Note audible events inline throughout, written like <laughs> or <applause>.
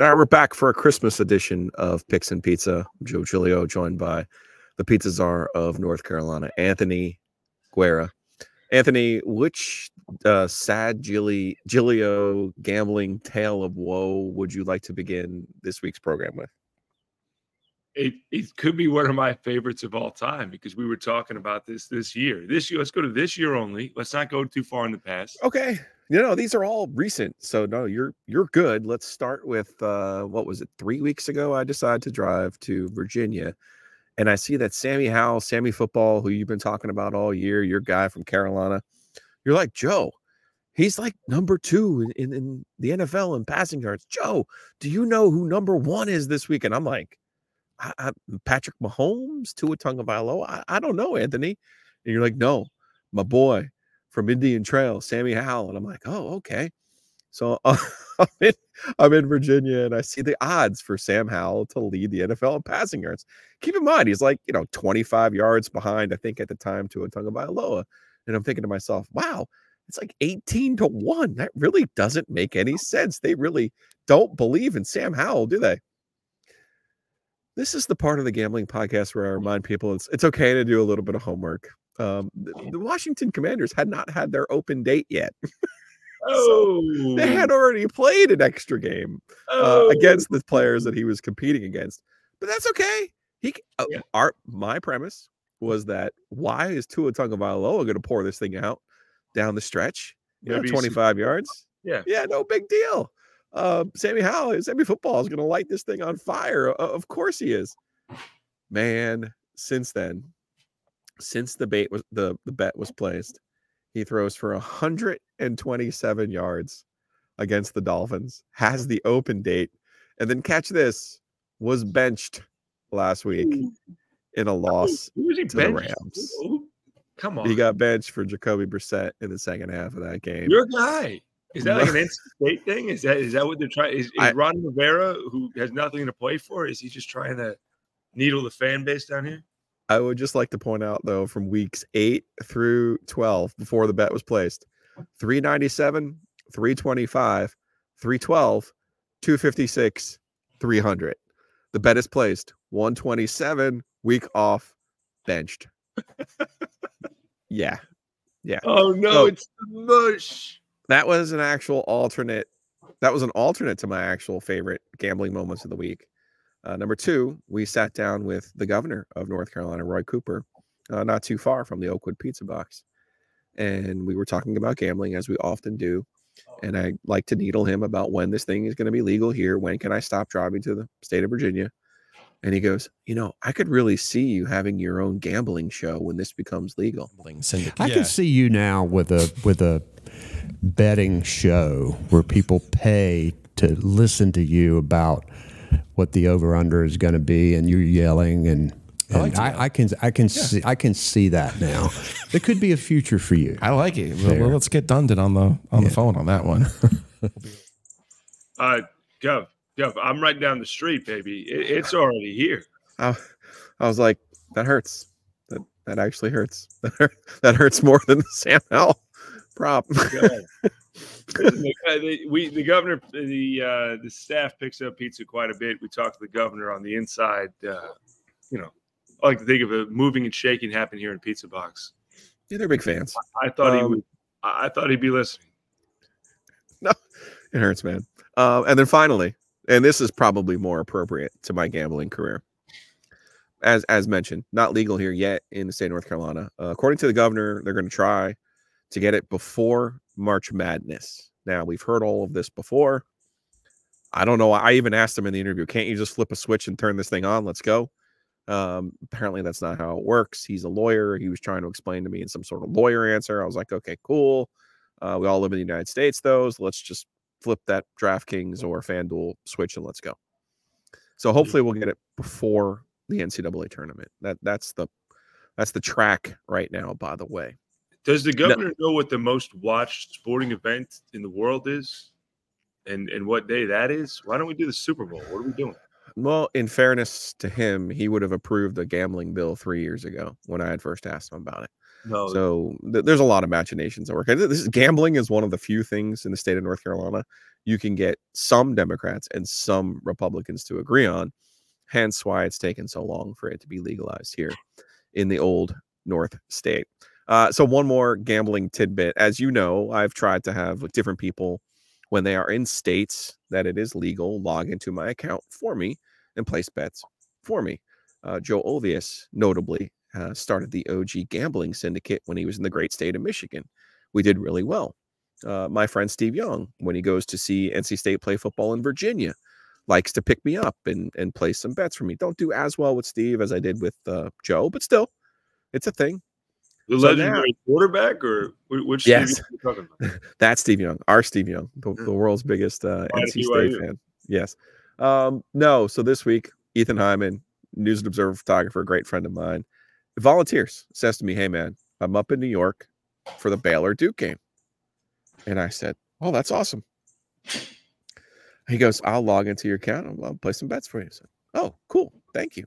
All right, we're back for a Christmas edition of Picks and Pizza. I'm Joe Giglio, joined by the pizza czar of North Carolina, Anthony Guerra. Anthony, which uh, sad Gilly, Giglio gambling tale of woe would you like to begin this week's program with? It, it could be one of my favorites of all time because we were talking about this this year. This year, let's go to this year only. Let's not go too far in the past. Okay, you know these are all recent, so no, you're you're good. Let's start with uh, what was it? Three weeks ago, I decided to drive to Virginia, and I see that Sammy Howell, Sammy Football, who you've been talking about all year, your guy from Carolina. You're like Joe. He's like number two in, in, in the NFL in passing yards. Joe, do you know who number one is this week? And I'm like, I, I, Patrick Mahomes, Tua Tagovailoa. I, I don't know, Anthony. And you're like, no, my boy from Indian Trail, Sammy Howell. And I'm like, oh, okay. So <laughs> I'm, in, I'm in Virginia and I see the odds for Sam Howell to lead the NFL in passing yards. Keep in mind, he's like, you know, 25 yards behind, I think, at the time Tua Tagovailoa. And I'm thinking to myself, wow, it's like 18 to 1. That really doesn't make any sense. They really don't believe in Sam Howell, do they? This is the part of the gambling podcast where I remind people it's it's okay to do a little bit of homework. Um, the, the Washington Commanders had not had their open date yet. <laughs> Oh, so they had already played an extra game uh, oh. against the players that he was competing against. But that's okay. He uh, Yeah. our my premise was that why is Tua Tagovailoa going to pour this thing out down the stretch? You know, he's- 25 yards. Yeah. Yeah, no big deal. Uh, Sammy Howell, Sammy Football is going to light this thing on fire. Of course he is. Man, since then, since the bait was the the bet was placed, he throws for 127 yards against the Dolphins, has the open date, and then catch this was benched last week in a loss. Who was he to the benched? Rams. Come on, He got benched for Jacoby Brissett in the second half of that game. your guy. Is that like an <laughs> NC State thing? Is that is that what they're trying? Is, is I- Ron Rivera, who has nothing to play for, is he just trying to needle the fan base down here? I would just like to point out though, from weeks eight through 12, before the bet was placed, 397, 325, 312, 256, 300. The bet is placed 127, week off, benched. yeah. Yeah. Oh no, So- it's the mush. That was an actual alternate. That was an alternate to my actual favorite gambling moments of the week. Uh, number two, we sat down with the governor of North Carolina, Roy Cooper, uh, not too far from the Oakwood Pizza Box. And we were talking about gambling as we often do. And I like to needle him about when this thing is going to be legal here. When can I stop driving to the state of Virginia? And he goes, You know, I could really see you having your own gambling show when this becomes legal. syndicate. I Yeah. can see you now with a with a betting show where people pay to listen to you about what the over under is going to be, and you're yelling and. I like I, I can I can see I can see that now. There could be a future for you. I like it. Well, well, let's get Dundon on the on the phone on that one. <laughs> Uh, Gov, Gov, I'm right down the street, baby. It, it's already here. I, I was like, that hurts. That that actually hurts. That, <laughs> hurt, that hurts more than the Sam Howell prop. God. Listen, the, uh, we the governor the uh, the staff picks up pizza quite a bit. We talked to the governor on the inside. Uh, you know, I like to think of a moving and shaking happen here in Pizza Box. yeah, they're big fans. I thought he Um, would. I I thought he'd be listening. No, it hurts, man. Um, and then finally, and this is probably more appropriate to my gambling career. As as mentioned, not legal here yet in the state of North Carolina. Uh, according to the governor, they're going to try to get it before March Madness. Now we've heard all of this before. I don't know. I even asked him in the interview, "Can't you just flip a switch and turn this thing on? Let's go." Um, apparently, that's not how it works. He's a lawyer. He was trying to explain to me in some sort of lawyer answer. I was like, "Okay, cool." Uh, we all live in the United States, though. So let's just flip that DraftKings or FanDuel switch and let's go. So hopefully we'll get it before the NCAA tournament. That that's the that's the track right now. By the way, Does the governor know what the most watched sporting event in the world is, and and what day that is? Why don't we do the Super Bowl? What are we doing? Well, in fairness to him, he would have approved the gambling bill three years ago when I had first asked him about it. No, So th- there's a lot of machinations at work. This is, gambling is one of the few things in the state of North Carolina you can get some Democrats and some Republicans to agree on. Hence why it's taken so long for it to be legalized here in the old North State. Uh, so one more gambling tidbit. As you know, I've tried to have with different people when they are in states that it is legal log into my account for me and place bets for me. Uh, Joe Ovies, notably, uh, started the OG gambling syndicate when he was in the great state of Michigan. We did really well. Uh, my friend Steve Young, when he goes to see NC State play football in Virginia, likes to pick me up and and play some bets for me. Don't do as well with Steve as I did with uh, Joe, but still, it's a thing. The so legendary quarterback, or which Yes. Steve are you talking about? <laughs> That's Steve Young, our Steve Young, the, the world's biggest uh, NC State fan. Yes. Um, no. So this week, Ethan Hyman, News and Observer photographer, a great friend of mine, volunteers. Says to me, "Hey man, I'm up in New York for the Baylor Duke game," and I said, "Oh, that's awesome." He goes, "I'll log into your account. and I'll play some bets for you." I said, "Oh, cool. Thank you."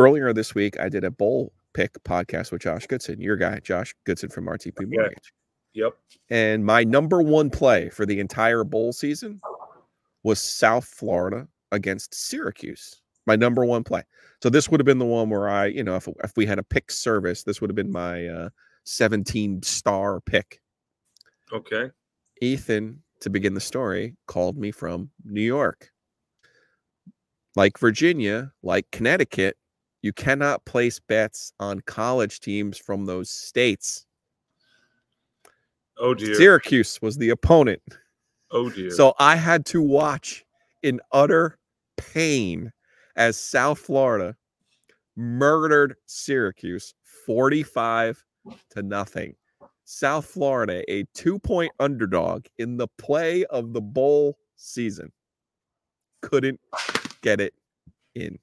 Earlier this week, I did a bowl pick podcast with Josh Goodson, your guy, Josh Goodson from RTP Okay. Mortgage. Yep. And my number one play for the entire bowl season was South Florida against Syracuse. My number one play. So this would have been the one where I, you know, if if we had a pick service, this would have been my uh, 17 star pick. Okay. Ethan, to begin the story, called me from New York. Like Virginia, like Connecticut, you cannot place bets on college teams from those states. Oh dear. Syracuse was the opponent. Oh dear. So I had to watch in utter pain as South Florida murdered Syracuse 45 to nothing. South Florida, a two point underdog in the play of the bowl season, couldn't get it in.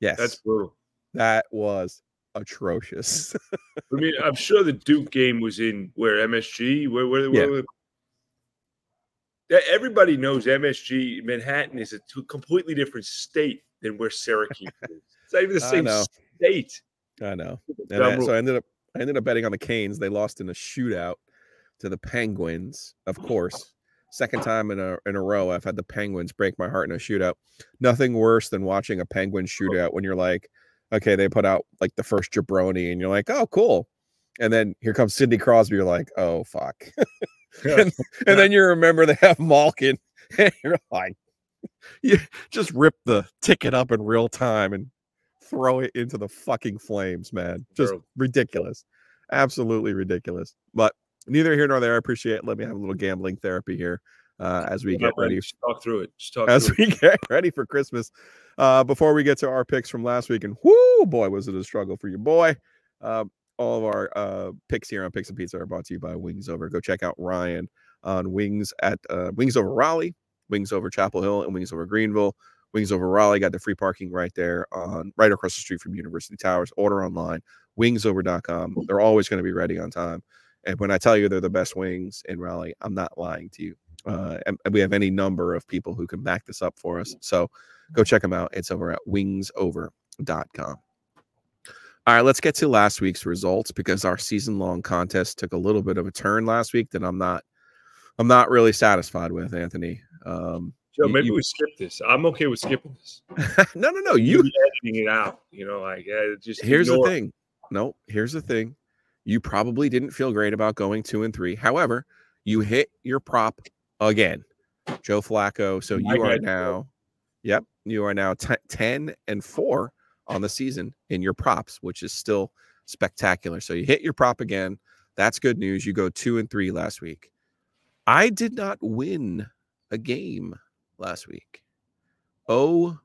Yes, that's brutal. that was atrocious. <laughs> I mean, I'm sure the Duke game was in where MSG. Where where, Yeah. where Yeah, everybody knows MSG Manhattan is a t- completely different state than where Syracuse <laughs> is. It's not even the I same know. state. I know. And I- so. I ended up I ended up betting on the Canes. They lost in a shootout to the Penguins, of oh, course. Second time in a in a row I've had the Penguins break my heart in a shootout. Nothing worse than watching a Penguin oh. shootout when you're like, okay, they put out like the first jabroni and you're like, oh, cool. And then here comes Sidney Crosby. You're like, oh fuck. <laughs> and, and then you remember they have Malkin. <laughs> And you're like, you just rip the ticket up in real time and throw it into the fucking flames, man. Just Terrible. ridiculous. Absolutely ridiculous. But neither here nor there. I appreciate it. Let me have a little gambling therapy here uh, as we get ready Just talk through it. Just talk as through it. we <laughs> get ready for Christmas. Uh, before we get to our picks from last week, and whoo, boy, was it a struggle for your boy. Um, all of our uh, picks here on Picks and Pizza are brought to you by Wings Over. Go check out Ryan on Wings at uh, Wings Over Raleigh, Wings Over Chapel Hill, and Wings Over Greenville. Wings Over Raleigh got the free parking right there on right across the street from University Towers. Order online, wingsover.com. They're always going to be ready on time. And when I tell you they're the best wings in Raleigh, I'm not lying to you. Uh, and we have any number of people who can back this up for us. So go check them out. It's over at wingsover.com. All right, let's get to last week's results because our season long contest took a little bit of a turn last week that I'm not I'm not really satisfied with, Anthony. Um, Joe, maybe you- we skip this. I'm okay with skipping this. <laughs> no, no, no. You editing it out. You know, like uh, just here's the ignore it. thing. No, here's the thing. You probably didn't feel great about going two and three. However, you hit your prop again, Joe Flacco. So you are now, yep, you are now te- 10 and four on the season in your props, which is still spectacular. So you hit your prop again. That's good news. You go two and three last week. I did not win a game last week. Oh,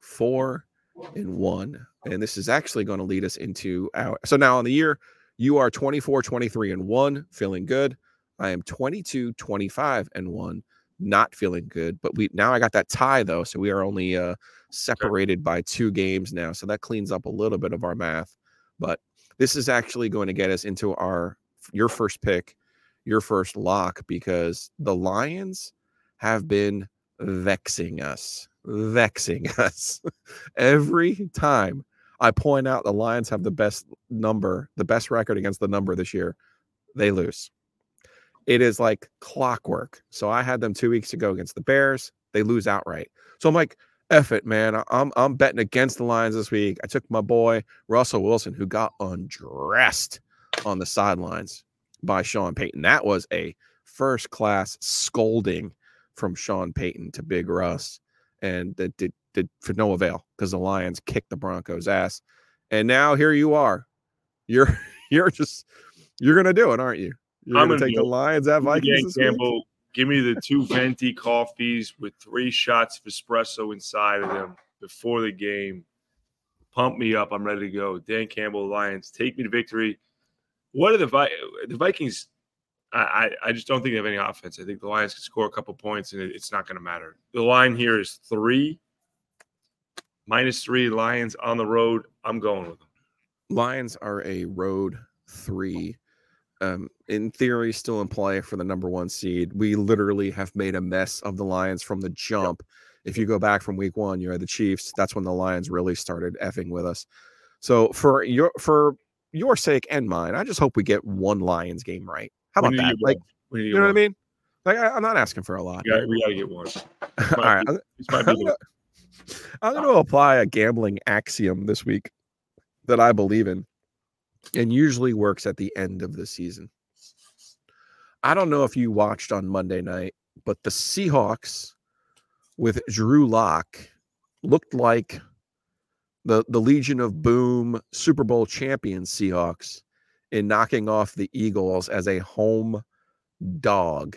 four and one. And this is actually going to lead us into our. So now on the year, you are 24, 23 and one, feeling good. I am 22, 25 and one, not feeling good. But we now I got that tie though. So we are only uh separated by two games now. So that cleans up a little bit of our math. But this is actually going to get us into our your first pick, your first lock because the Lions have been vexing us, vexing <laughs> us every time I point out the Lions have the best number, the best record against the number this year, they lose. It is like clockwork. So I had them two weeks ago against the Bears. They lose outright. So I'm like, F it, man. I'm I'm betting against the Lions this week. I took my boy Russell Wilson, who got undressed on the sidelines by Sean Payton. That was a first class scolding from Sean Payton to Big Russ, and that did did for no avail because the Lions kicked the Broncos' ass. And now here you are. You're <laughs> you're just you're gonna do it, aren't you? You're I'm gonna gonna take the. Lions at Vikings. Dan this week? Campbell, give me the two venti coffees with three shots of espresso inside of them before the game. Pump me up. I'm ready to go. Dan Campbell, Lions, take me to victory. What are the Vi- the Vikings? I, I I just don't think they have any offense. I think the Lions can score a couple points and it, it's not going to matter. The line here is three, minus three. Lions on the road. I'm going with them. Lions are a road three. Um, in theory, still in play for the number one seed. We literally have made a mess of the Lions from the jump. If you go back from week one, you had the Chiefs. That's when the Lions really started effing with us. So for your for your sake and mine, I just hope we get one Lions game right. How about that? Like, one. We need to you get know what I mean? Like, I, I'm not asking for a lot. We got, we got to get one. <laughs> All right, I'm, I'm be gonna, I'm gonna apply a gambling axiom this week that I believe in and usually works at the end of the season. I don't know if you watched on Monday night, but the Seahawks with Drew Lock looked like the the Legion of Boom Super Bowl champion Seahawks in knocking off the Eagles as a home dog.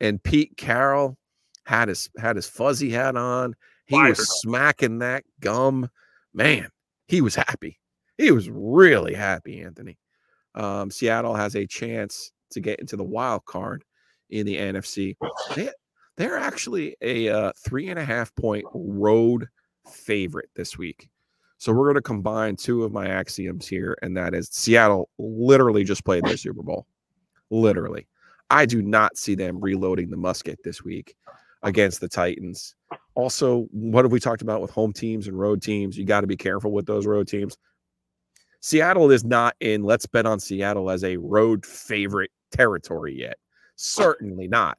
And Pete Carroll had his had his fuzzy hat on. He was smacking that gum. Man, he was happy. He was really happy, Anthony. Um, Seattle has a chance to get into the wild card in the NFC. They, they're actually a uh, three and a half point road favorite this week. So we're going to combine two of my axioms here, and that is Seattle literally just played their Super Bowl. Literally. I do not see them reloading the musket this week against the Titans. Also, what have we talked about with home teams and road teams? You got to be careful with those road teams. Seattle is not in let's bet on Seattle as a road favorite territory yet. Certainly not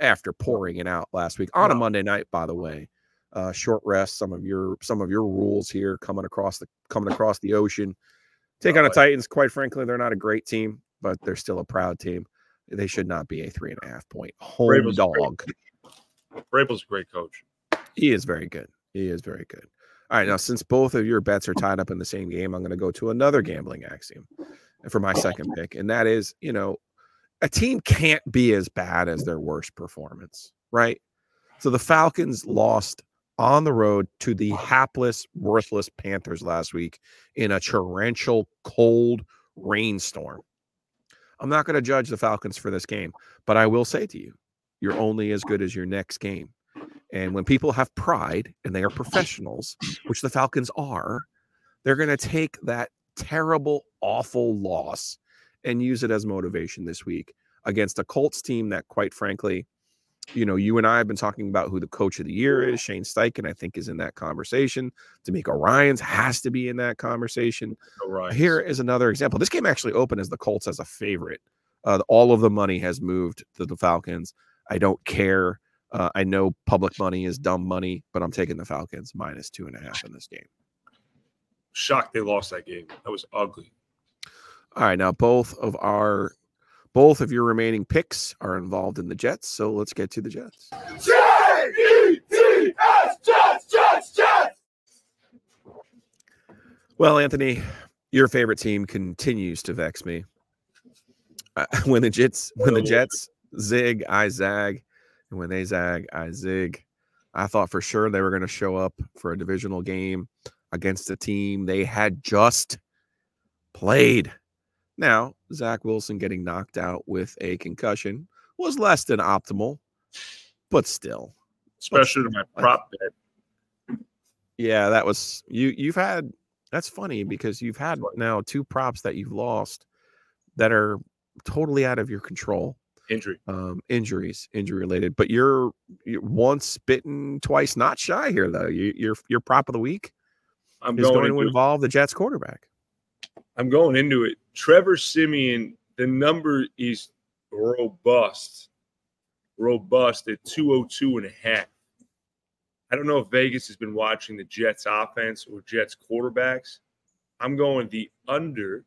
after pouring it out last week on a Monday night, by the way. Uh, short rest, some of your some of your rules here coming across the coming across the ocean. Take on the Titans. Quite frankly, they're not a great team, but they're still a proud team. They should not be a three and a half point home Vrabel's great. dog. Vrabel's a great coach. He is very good. He is very good. All right, now since both of your bets are oh. tied up in the same game, I'm going to go to another gambling axiom for my oh. second pick, and that is, you know, a team can't be as bad as their worst performance, right? So the Falcons lost on the road to the hapless, worthless Panthers last week in a torrential, cold rainstorm. I'm not going to judge the Falcons for this game, but I will say to you, you're only as good as your next game. And when people have pride and they are professionals, which the Falcons are, they're going to take that terrible, awful loss and use it as motivation this week against a Colts team that, quite frankly, you know, you and I have been talking about who the coach of the year is. Shane Steichen, I think, is in that conversation. DeMeco Ryans has to be in that conversation. No Ryans. Here is another example. This game actually opened as the Colts as a favorite. Uh, all of the money has moved to the Falcons. I don't care. Uh, I know public money is dumb money, but I'm taking the Falcons minus two and a half in this game. shocked they lost that game. That was ugly. All right, now both of our both of your remaining picks are involved in the Jets, so let's get to the Jets. J-E-T-S, Jets, Jets, Jets. Well, Anthony, your favorite team continues to vex me. Uh, <laughs> when the Jets when the Jets zig, I zag, and when they zag, I zig. I thought for sure they were going to show up for a divisional game against a team they had just played. Now, Zach Wilson getting knocked out with a concussion was less than optimal, but still. Especially to my prop bet. Yeah, that was you you've had That's funny because you've had now two props that you've lost that are totally out of your control. Injury. Um, injuries, injury related. But you're, you're once bitten, twice not shy here though. You, you're your prop of the week I'm going, going to involve the Jets quarterback. I'm going into it. Trevor Siemian, the number is robust. Robust at 202 and a half. I don't know if Vegas has been watching the Jets offense or Jets quarterbacks. I'm going the under.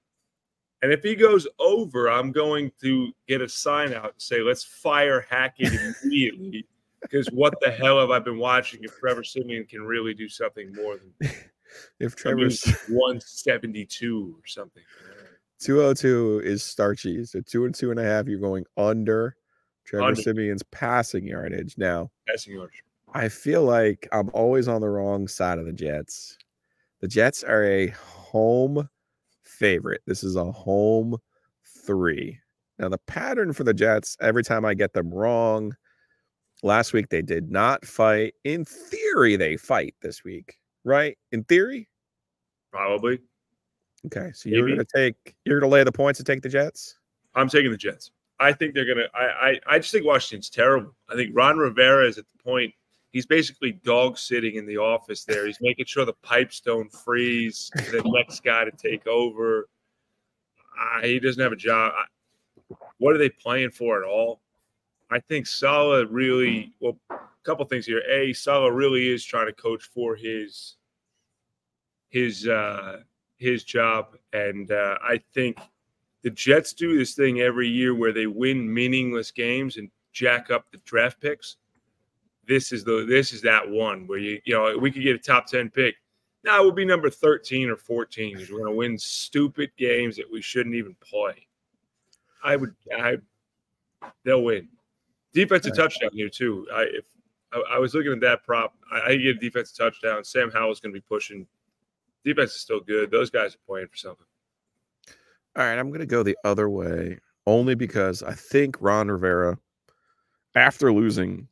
And if he goes over, I'm going to get a sign out and say, let's fire Hackett immediately. <laughs> because what the hell have I been watching if Trevor Siemian can really do something more than <laughs> If Trevor's 172 or something? 202 is starchy. So two and two and a half, you're going under Trevor Under. Siemian's passing yardage. Now, Passing yards. I feel like I'm always on the wrong side of the Jets. The Jets are a home favorite. This is a home three. Now, the pattern for the Jets, every time I get them wrong, last week they did not fight. In theory, they fight this week, right? In theory? Probably. Okay. So you're going to take, you're going to lay the points to take the Jets? I'm taking the Jets. I think they're gonna. I, I I just think Washington's terrible. I think Ron Rivera is at the point. He's basically dog sitting in the office there. He's making sure the pipes don't freeze. The next guy to take over. Uh, he doesn't have a job. What are they playing for at all? I think Saleh really. Well, a couple things here. A Saleh really is trying to coach for his his uh, his job, and uh, I think the Jets do this thing every year where they win meaningless games and jack up the draft picks. This is the this is that one where you you know we could get a top ten pick. Now we'll be number thirteen or fourteen because we're going to win stupid games that we shouldn't even play. I would I they'll win. Defensive touchdown here too. I if I, I was looking at that prop, I, I get a defensive touchdown. Sam Howell's going to be pushing. Defense is still good. Those guys are playing for something. All right, I'm going to go the other way only because I think Ron Rivera, after losing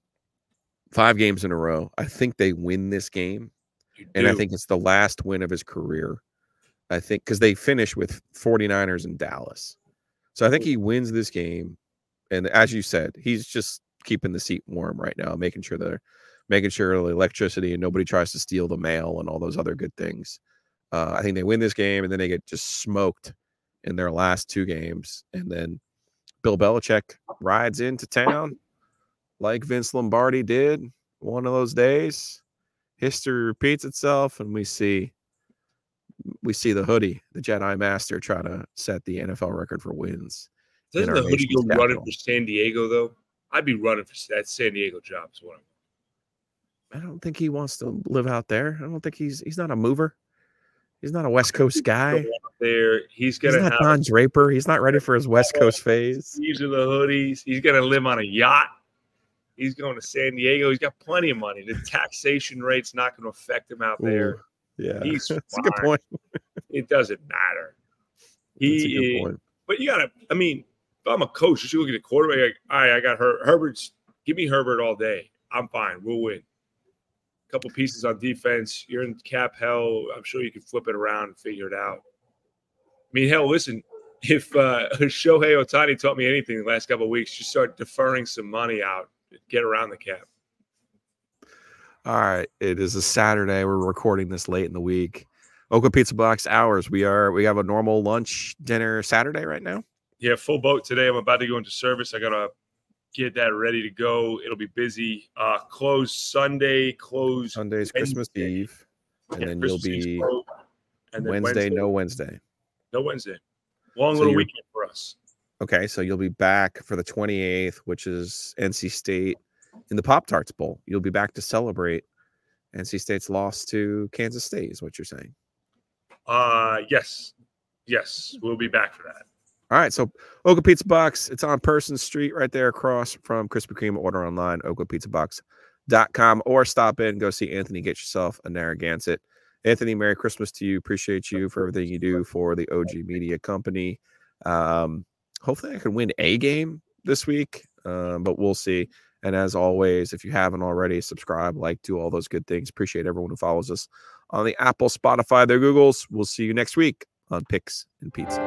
five games in a row, I think they win this game. And I think it's the last win of his career. I think because they finish with 49ers in Dallas. So I think he wins this game. And as you said, he's just keeping the seat warm right now, making sure they're making sure the electricity and nobody tries to steal the mail and all those other good things. Uh, I think they win this game and then they get just smoked in their last two games. And then Bill Belichick rides into town like Vince Lombardi did one of those days. History repeats itself, and we see we see the hoodie, the Jedi Master, try to set the NFL record for wins. Doesn't the hoodie go nation's running for San Diego though? I'd be running for that San Diego job. Is what I'm. I don't think he wants to live out there. I don't think he's he's not a mover. He's not a West Coast guy. There, he's He's gonna not have Don Draper. He's not ready for his West Coast phase. these are the hoodies. He's gonna live on a yacht. He's going to San Diego. He's got plenty of money. The taxation rate's not going to affect him out there. Ooh, yeah, He's <laughs> that's a good point. <laughs> It doesn't matter. That's a He good is, point. but you gotta. I mean, if I'm a coach, you should look at the quarterback. Like, all right, I got Her- Herbert's. Give me Herbert all day. I'm fine. We'll win. A couple pieces on defense. You're in cap hell. I'm sure you can flip it around and figure it out. I mean, hell, listen. If uh, <laughs> Shohei Ohtani taught me anything the last couple of weeks, just start deferring some money out, get around the cap. All right, it is a Saturday. We're recording this late in the week. Oakwood Pizza Box hours. We are we have a normal lunch dinner Saturday right now. Yeah, full boat today. I'm about to go into service. I gotta get that ready to go. It'll be busy. Uh close Sunday, close Sunday's Christmas Eve, and yeah, then Christmas you'll be then Wednesday, no Wednesday. no Wednesday. Long So little weekend for us. Okay, so you'll be back for the 28th, which is NC State in the Pop Tarts Bowl. You'll be back to celebrate NC State's loss to Kansas State, is what you're saying. Uh yes. Yes, we'll be back for that. All right, so Oakwood Pizza Box, it's on Person Street right there across from Krispy Kreme. Order online, oakwoodpizzabox.com, or stop in, go see Anthony, get yourself a Narragansett. Anthony, Merry Christmas to you. Appreciate you for everything you do for the OG Media Company. Um, hopefully, I can win a game this week, um, but we'll see. And as always, if you haven't already, subscribe, like, do all those good things. Appreciate everyone who follows us on the Apple, Spotify, their Googles. We'll see you next week on Picks and Pizza.